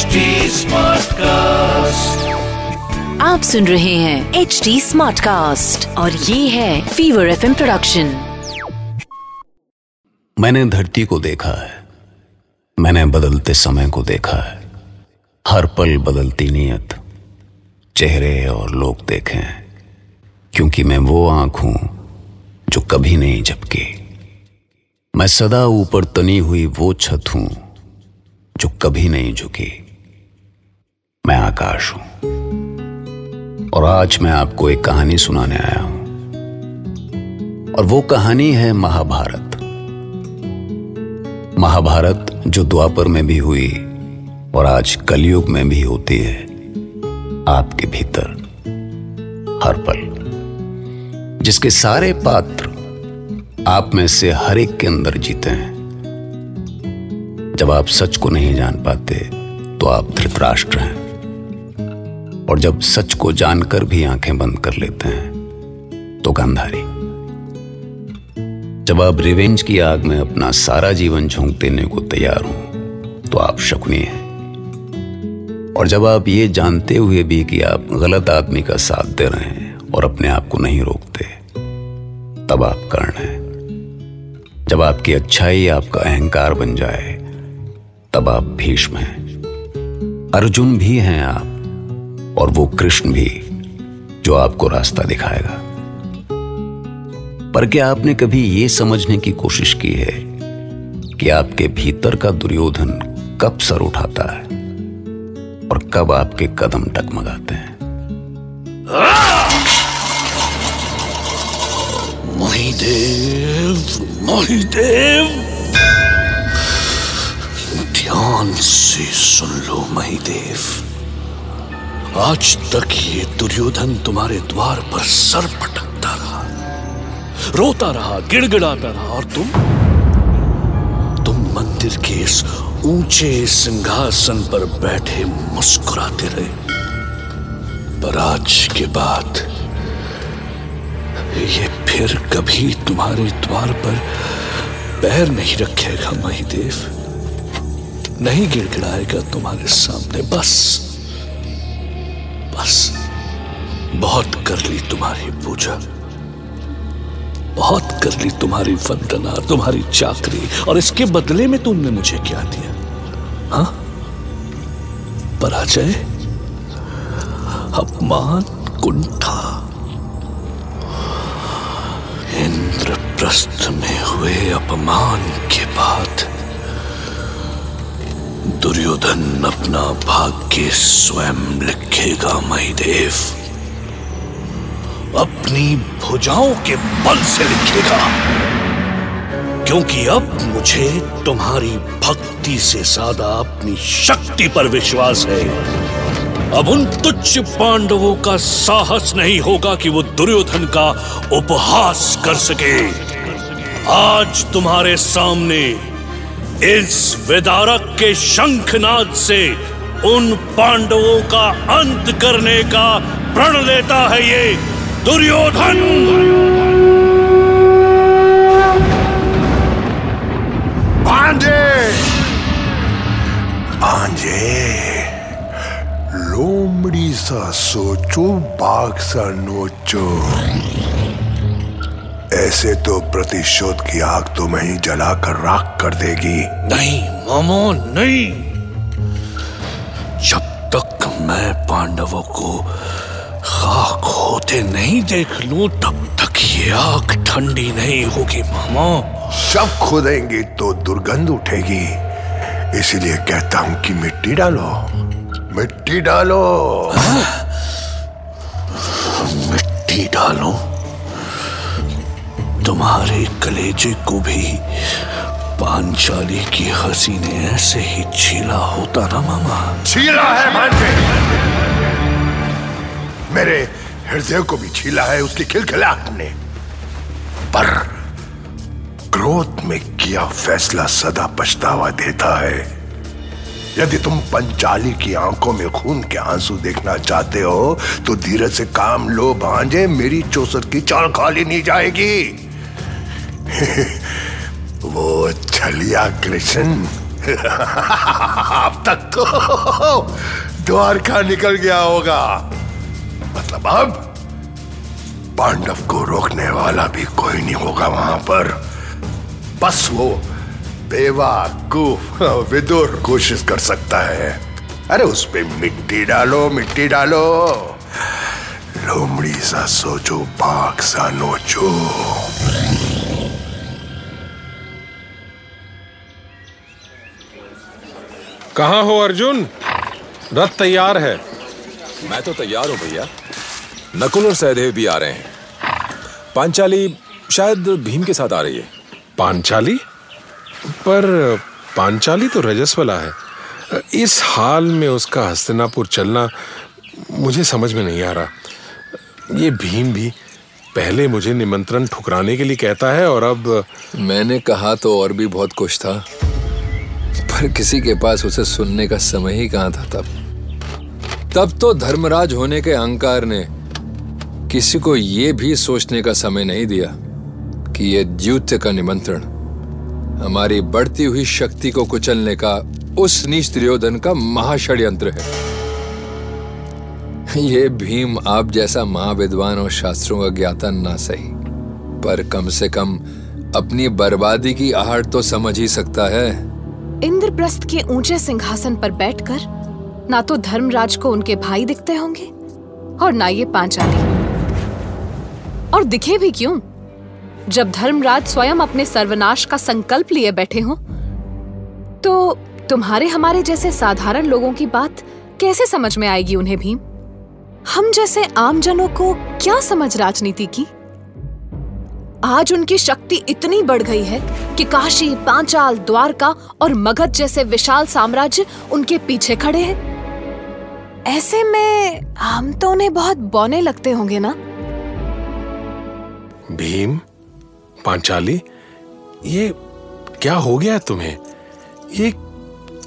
HD Smartcast. आप सुन रहे हैं एच डी स्मार्ट कास्ट और ये है फीवर एफ़ प्रोडक्शन मैंने धरती को देखा है। मैंने बदलते समय को देखा है। हर पल बदलती नीयत। चेहरे और लोग देखे। हैं क्योंकि मैं वो आँख हूँ जो कभी नहीं झपकी मैं सदा ऊपर तनी हुई वो छत हूँ जो कभी नहीं झुकी। मैं आकाश हूँ। और आज मैं आपको एक कहानी सुनाने आया हूँ। और वो कहानी है महाभारत। महाभारत जो द्वापर में भी हुई और आज कलयुग में भी होती है, आपके भीतर, हर पल। जिसके सारे पात्र आप में से हर एक के अंदर जीते हैं। जब आप सच को नहीं जान पाते तो आप धृतराष्ट्र हैं। और जब सच को जानकर भी आँखें बंद कर लेते हैं तो गांधारी। जब आप रिवेंज की आग में अपना सारा जीवन झोंक देने को तैयार हो तो आप शकुनी हैं। और जब आप ये जानते हुए भी कि आप गलत आदमी का साथ दे रहे हैं और अपने आप को नहीं रोकते, तब आप कर्ण हैं। जब आपकी अच्छाई आपका अहंकार बन जाए, तब आप भीष्म हैं। अर्जुन भी हैं आप और वो कृष्ण भी, जो आपको रास्ता दिखाएगा। पर क्या आपने कभी ये समझने की कोशिश की है कि आपके भीतर का दुर्योधन कब सर उठाता है और कब आपके कदम टकमगाते हैं? महिदेव महिदेव! ध्यान से सुन लो, महिदेव। आज तक ये दुर्योधन तुम्हारे द्वार पर सर पटकता रहा। रोता रहा, गिड़गिड़ाता रहा, और तुम? तुम मंदिर के इस ऊँचे सिंहासन पर बैठे मुस्कुराते रहे। पर आज के बाद ये फिर कभी तुम्हारे द्वार पर पैर नहीं रखेगा, महिदेव। नहीं गिड़गिड़ाएगा तुम्हारे सामने, बस। बस बहुत कर ली तुम्हारी पूजा। बहुत कर ली तुम्हारी वंदना, तुम्हारी चाकरी। और इसके बदले में तुमने मुझे क्या दिया? हाँ? पराजय? अपमान, कुंठा। इंद्रप्रस्थ में हुए अपमान के बाद दुर्योधन अपना भाग्य स्वयं लिखेगा महिदेव अपनी भुजाओं के बल से लिखेगा। क्योंकि अब मुझे तुम्हारी भक्ति से ज़्यादा अपनी शक्ति पर विश्वास है। अब उन तुच्छ पांडवों का साहस नहीं होगा कि वो दुर्योधन का उपहास कर सके। आज तुम्हारे सामने इस विदारक के शंखनाद से उन पांडवों का अंत करने का प्रण लेता है ये दुर्योधन। भांजे भांजे लोमड़ी सा सोचो बाघ सा नोचो। ऐसे तो प्रतिशोध की आग तुम्हें ही जलाकर राख कर देगी। नहीं मामो नहीं। जब तक मैं पांडवों को खाक होते नहीं देख लूँ तब तक ये आग ठंडी नहीं होगी मामा। शव खोदेंगी तो दुर्गंध उठेगी। इसीलिए कहता हूँ कि मिट्टी डालो। मिट्टी डालो। मिट्टी डालो? तुम्हारे कलेजे को भी पांचाली की हँसी ने ऐसे ही छीला होता ना मामा। छीला है भांजे मेरे हृदय को भी छीला है उसकी खिलखिलाहट ने। पर क्रोध में किया फैसला सदा पछतावा देता है। यदि तुम पंचाली की आँखों में खून के आँसू देखना चाहते हो तो धीरज से काम लो, भांजे, मेरी चौसठ की चाल खाली नहीं जाएगी। वो छलिया कृष्ण। अब तक तो द्वारका निकल गया होगा। मतलब अब पांडव को रोकने वाला भी कोई नहीं होगा वहाँ पर। बस वो बेवाकूफ विदुर कोशिश कर सकता है। अरे उस पे मिट्टी डालो मिट्टी डालो। लोमड़ी सा सोचो पाक सा नोचो। कहाँ हो अर्जुन? रथ तैयार है। मैं तो तैयार हूँ भैया। नकुल और सहदेव भी आ रहे हैं। पांचाली शायद भीम के साथ आ रही है। पांचाली? पर पांचाली तो रजस्वला है। इस हाल में उसका हस्तिनापुर चलना मुझे समझ में नहीं आ रहा। ये भीम भी पहले मुझे निमंत्रण ठुकराने के लिए कहता है और अब मैंने कहा तो और भी बहुत कुछ था। पर किसी के पास उसे सुनने का समय ही कहाँ था तब? तब तो धर्मराज होने के अहंकार ने किसी को यह भी सोचने का समय नहीं दिया कि यह द्युत्य का निमंत्रण, हमारी बढ़ती हुई शक्ति को कुचलने का उस नीच दुर्योधन का महाषड्यंत्र है। ये भीम आप जैसा महाविद्वान और शास्त्रों का ज्ञाता ना सही, पर कम से कम अपनी बर्बादी की आहट तो समझ ही सकता है। इंद्रप्रस्थ के ऊँचे सिंहासन पर बैठकर ना तो धर्मराज को उनके भाई दिखते होंगे और ना ये पांचाली और दिखे भी क्यों? जब धर्मराज स्वयं अपने सर्वनाश का संकल्प लिए बैठे हो तो तुम्हारे हमारे जैसे साधारण लोगों की बात कैसे समझ में आएगी उन्हें भी हम जैसे आम जनों को क्या समझ राजनीति की? आज उनकी शक्ति इतनी बढ़ गई है कि काशी, पांचाल, द्वारका और मगध जैसे विशाल साम्राज्य उनके पीछे खड़े हैं। ऐसे में हम तो उन्हें बहुत बौने लगते होंगे ना? भीम, पांचाली, ये क्या हो गया तुम्हें? ये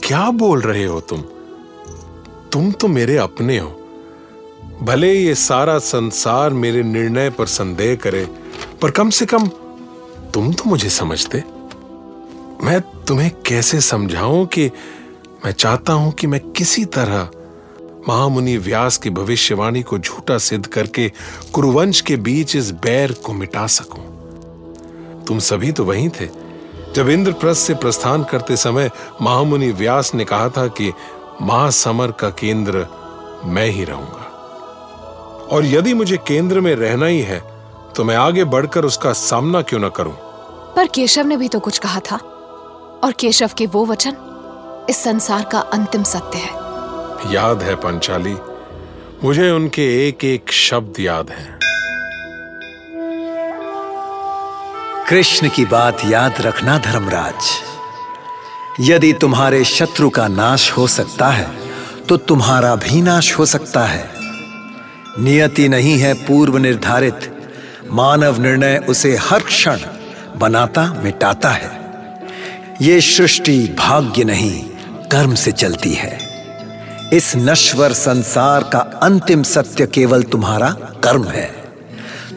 क्या बोल रहे हो तुम? तुम तो मेरे अपने हो। भले ये सारा संसार मेरे निर्णय पर संदेह करे पर कम से कम तुम तो मुझे समझते। मैं तुम्हें कैसे समझाऊं कि मैं चाहता हूँ कि मैं किसी तरह महामुनि व्यास की भविष्यवाणी को झूठा सिद्ध करके कुरुवंश के बीच इस बैर को मिटा सकूँ? तुम सभी तो वहीं थे। जब इंद्रप्रस्थ से प्रस्थान करते समय महामुनि व्यास ने कहा था कि महासमर का केंद्र मैं ही रहूँगा। और यदि मुझे केंद्र में रहना ही है तो मैं आगे बढ़कर उसका सामना क्यों ना करूँ? पर केशव ने भी तो कुछ कहा था। और केशव के वो वचन इस संसार का अंतिम सत्य है। याद है पंचाली मुझे उनके एक एक शब्द याद हैं। कृष्ण की बात याद रखना धर्मराज। यदि तुम्हारे शत्रु का नाश हो सकता है तो तुम्हारा भी नाश हो सकता है। नियति नहीं है पूर्व निर्धारित मानव निर्णय उसे हर क्षण बनाता, मिटाता है। ये सृष्टि भाग्य नहीं, कर्म से चलती है। इस नश्वर संसार का अंतिम सत्य केवल तुम्हारा कर्म है।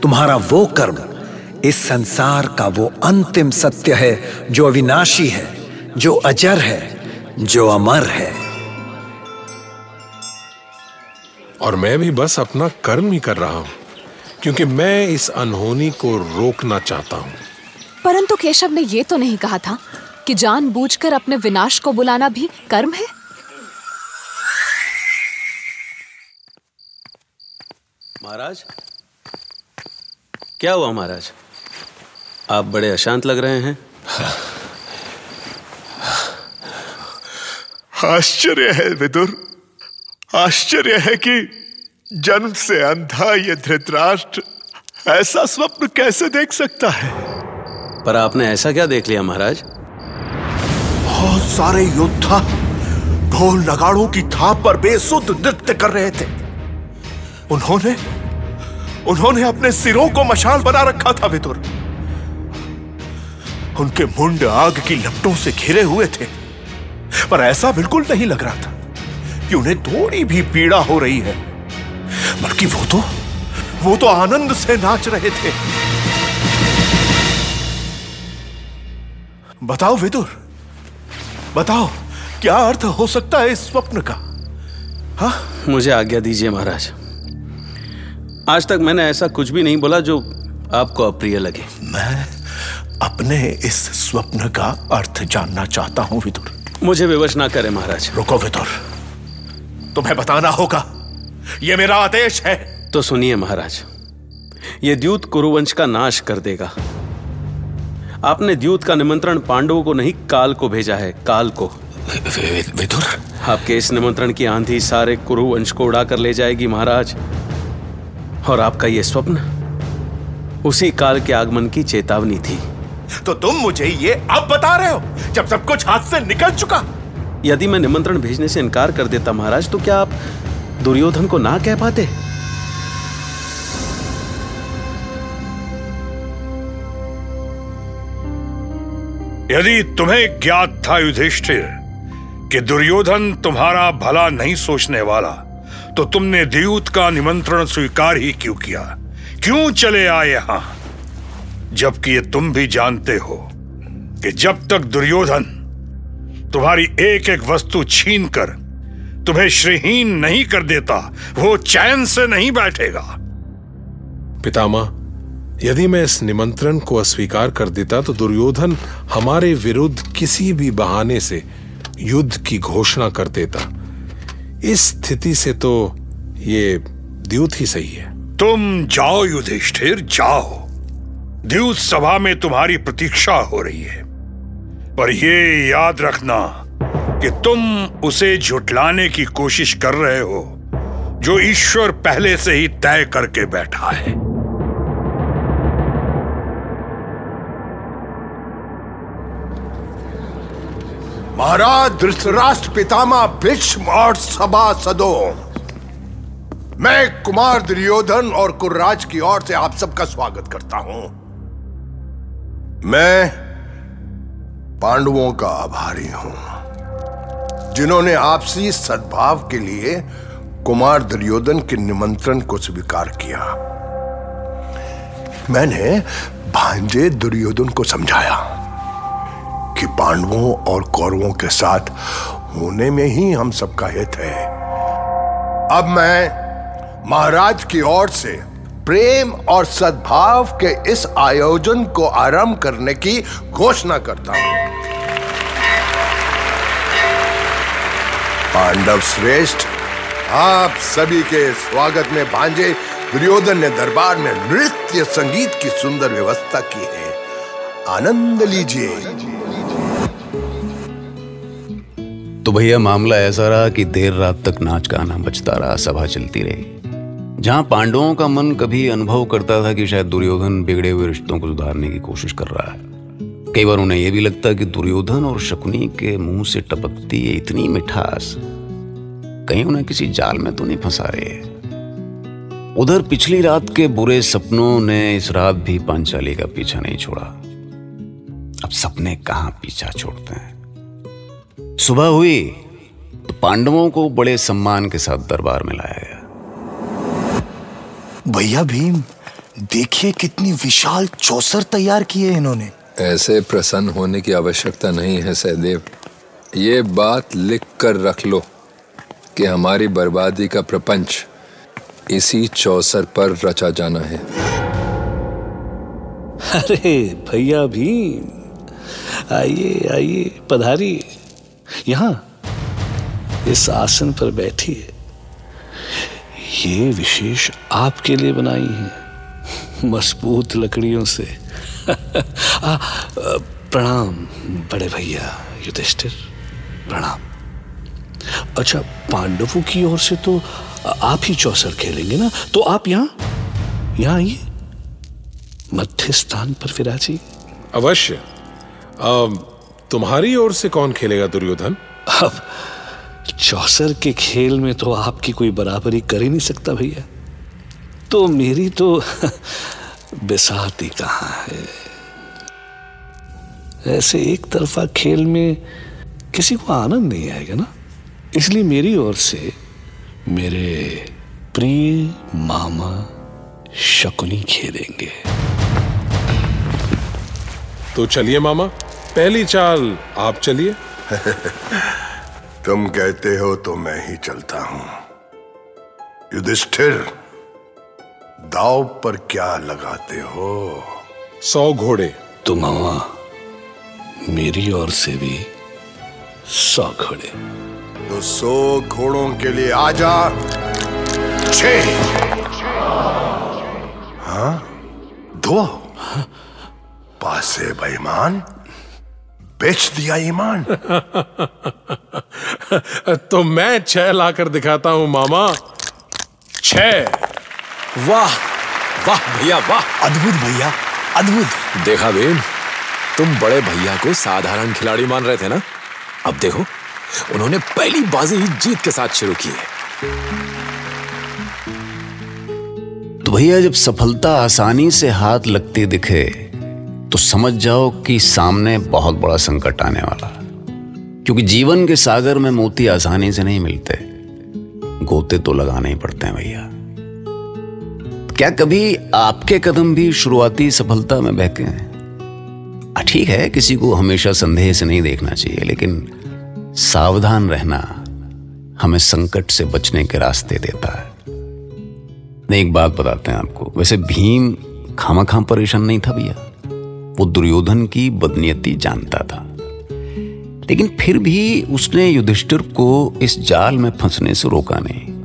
तुम्हारा वो कर्म, इस संसार का वो अंतिम सत्य है, जो अविनाशी है, जो अजर है, जो अमर है। और मैं भी बस अपना कर्म ही कर रहा हूँ। क्योंकि मैं इस अनहोनी को रोकना चाहता हूँ। परंतु केशव ने ये तो नहीं कहा था कि जानबूझकर अपने विनाश को बुलाना भी कर्म है। महाराज क्या हुआ महाराज? आप बड़े अशांत लग रहे हैं। आश्चर्य है विदुर। आश्चर्य है कि जन्म से अंधा ये धृतराष्ट्र ऐसा स्वप्न कैसे देख सकता है? पर आपने ऐसा क्या देख लिया महाराज? बहुत सारे योद्धा ढोल नगाड़ों की थाप पर बेसुध नृत्य कर रहे थे। उन्होंने उन्होंने अपने सिरों को मशाल बना रखा था विदुर। उनके मुंड आग की लपटों से घिरे हुए थे। पर ऐसा बिल्कुल नहीं लग रहा था कि उन्हें थोड़ी भी पीड़ा हो रही है। बल्कि वो तो वो तो आनंद से नाच रहे थे। बताओ विदुर बताओ क्या अर्थ हो सकता है इस स्वप्न का? हा? मुझे आज्ञा दीजिए महाराज। आज तक मैंने ऐसा कुछ भी नहीं बोला जो आपको अप्रिय लगे। मैं अपने इस स्वप्न का अर्थ जानना चाहता हूँ विदुर। मुझे विवश ना करें महाराज। रुको विदुर तुम्हें बताना होगा। यह मेरा आदेश है। तो सुनिए महाराज ये द्यूत कुरुवंश का नाश कर देगा। आपने द्यूत का निमंत्रण पांडवों को नहीं काल को भेजा है काल को। विदुर? आपके इस निमंत्रण की आंधी सारे कुरुवंश को उड़ा कर ले जाएगी महाराज। और आपका यह स्वप्न उसी काल के आगमन की चेतावनी थी। तो तुम मुझे ये अब बता रहे हो जब सब कुछ हाथ से निकल चुका। यदि मैं निमंत्रण भेजने से इनकार कर देता महाराज तो क्या आप दुर्योधन को ना कह पाते? यदि तुम्हें ज्ञात था युधिष्ठिर कि दुर्योधन तुम्हारा भला नहीं सोचने वाला तो तुमने द्यूत का निमंत्रण स्वीकार ही क्यों किया? क्यों चले आए यहाँ? जबकि ये तुम भी जानते हो कि जब तक दुर्योधन तुम्हारी एक एक वस्तु छीन कर तुम्हें श्रीहीन नहीं कर देता वो चैन से नहीं बैठेगा। पितामह यदि मैं इस निमंत्रण को अस्वीकार कर देता तो दुर्योधन हमारे विरुद्ध किसी भी बहाने से युद्ध की घोषणा कर देता। इस स्थिति से तो ये द्यूत ही सही है। तुम जाओ युधिष्ठिर जाओ। द्यूत सभा में तुम्हारी प्रतीक्षा हो रही है। पर ये याद रखना कि तुम उसे झुटलाने की कोशिश कर रहे हो, जो ईश्वर पहले से ही तय करके बैठा है। महाराज, धृतराष्ट्र पितामा भीष्म और सभासदों मैं कुमार दुर्योधन और कुर्राज की ओर से आप सबका स्वागत करता हूँ। मैं पांडवों का आभारी हूँ। जिन्होंने आपसी सद्भाव के लिए कुमार दुर्योधन के निमंत्रण को स्वीकार किया। मैंने भांजे दुर्योधन को समझाया कि पांडवों और कौरवों के साथ होने में ही हम सबका हित है। अब मैं महाराज की ओर से प्रेम और सद्भाव के इस आयोजन को आरंभ करने की घोषणा करता हूँ। पांडव श्रेष्ठ, आप सभी के स्वागत में भांजे दुर्योधन ने दरबार में नृत्य संगीत की सुंदर व्यवस्था की है। आनंद लीजिए। तो भैया, मामला ऐसा रहा कि देर रात तक नाच गाना बचता रहा, सभा चलती रही। जहाँ पांडवों का मन कभी अनुभव करता था कि शायद दुर्योधन बिगड़े हुए रिश्तों को सुधारने की कोशिश कर रहा है। कई बार उन्हें यह भी लगता कि दुर्योधन और शकुनी के मुँह से टपकती है इतनी मिठास। कहीं उन्हें किसी जाल में तो नहीं फंसा रहे उधर पिछली रात के बुरे सपनों ने इस रात भी पांचाली का पीछा नहीं छोड़ा। अब सपने कहाँ पीछा छोड़ते हैं? सुबह हुई तो पांडवों को बड़े सम्मान के साथ दरबार में लाया गया। भैया भीम, देखिए कितनी विशाल चौसर तैयार की है इन्होंने। ऐसे प्रसन्न होने की आवश्यकता नहीं है, सहदेव। ये बात लिख कर रख लो कि हमारी बर्बादी का प्रपंच इसी चौसर पर रचा जाना है। अरे भैया भीम आइए आइए पधारिए यहाँ, इस आसन पर बैठिए। ये विशेष आपके लिए बनाई है, मज़बूत लकड़ियों से। प्रणाम बड़े भैया युधिष्ठिर। प्रणाम। अच्छा पांडवों की ओर से तो आप ही चौसर खेलेंगे ना? तो आप यहाँ यहाँ आइए। मध्य स्थान पर विराजी। अवश्य। तुम्हारी ओर से कौन खेलेगा दुर्योधन? अब चौसर के खेल में तो आपकी कोई बराबरी कर ही नहीं सकता भैया। तो मेरी तो बिसाती कहाँ है? ऐसे एक तरफा खेल में किसी को आनंद नहीं आएगा ना? इसलिए मेरी ओर से मेरे प्रिय मामा शकुनी खेलेंगे। तो चलिए मामा पहली चाल आप चलिए। तुम कहते हो तो मैं ही चलता हूँ। युधिष्ठिर दाव पर क्या लगाते हो? सौ घोड़े। तो मामा मेरी ओर से भी सौ घोड़े। तो सौ घोड़ों के लिए आजा। छह। हाँ? दो। पासे बेईमान। बेच दिया ईमान। तो मैं छह लाकर दिखाता हूँ मामा। छह। वाह वाह भैया वाह। अद्भुत भैया अद्भुत। देखा बेन तुम बड़े भैया को साधारण खिलाड़ी मान रहे थे ना? अब देखो उन्होंने पहली बाजी ही जीत के साथ शुरू की है। तो भैया जब सफलता आसानी से हाथ लगती दिखे तो समझ जाओ कि सामने बहुत बड़ा संकट आने वाला क्योंकि जीवन के सागर में मोती आसानी से नहीं मिलते। गोते तो लगाने ही पड़ते हैं भैया। क्या कभी आपके कदम भी शुरुआती सफलता में बहके हैं? हाँ, ठीक है किसी को हमेशा संदेह से नहीं देखना चाहिए लेकिन सावधान रहना हमें संकट से बचने के रास्ते देता है। नहीं एक बात बताते हैं आपको वैसे भीम खामा खाम परेशान नहीं था भैया? वो दुर्योधन की बदनीयती जानता था। लेकिन फिर भी उसने युधिष्ठिर को इस जाल में फंसने से रोका नहीं।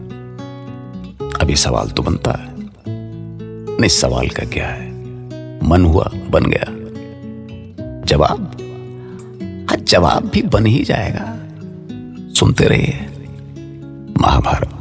अभी सवाल तो बनता है। नहीं सवाल का क्या है? मन हुआ, बन गया। जवाब? हाँ जवाब भी बन ही जाएगा। सुनते रहिए, महाभारत।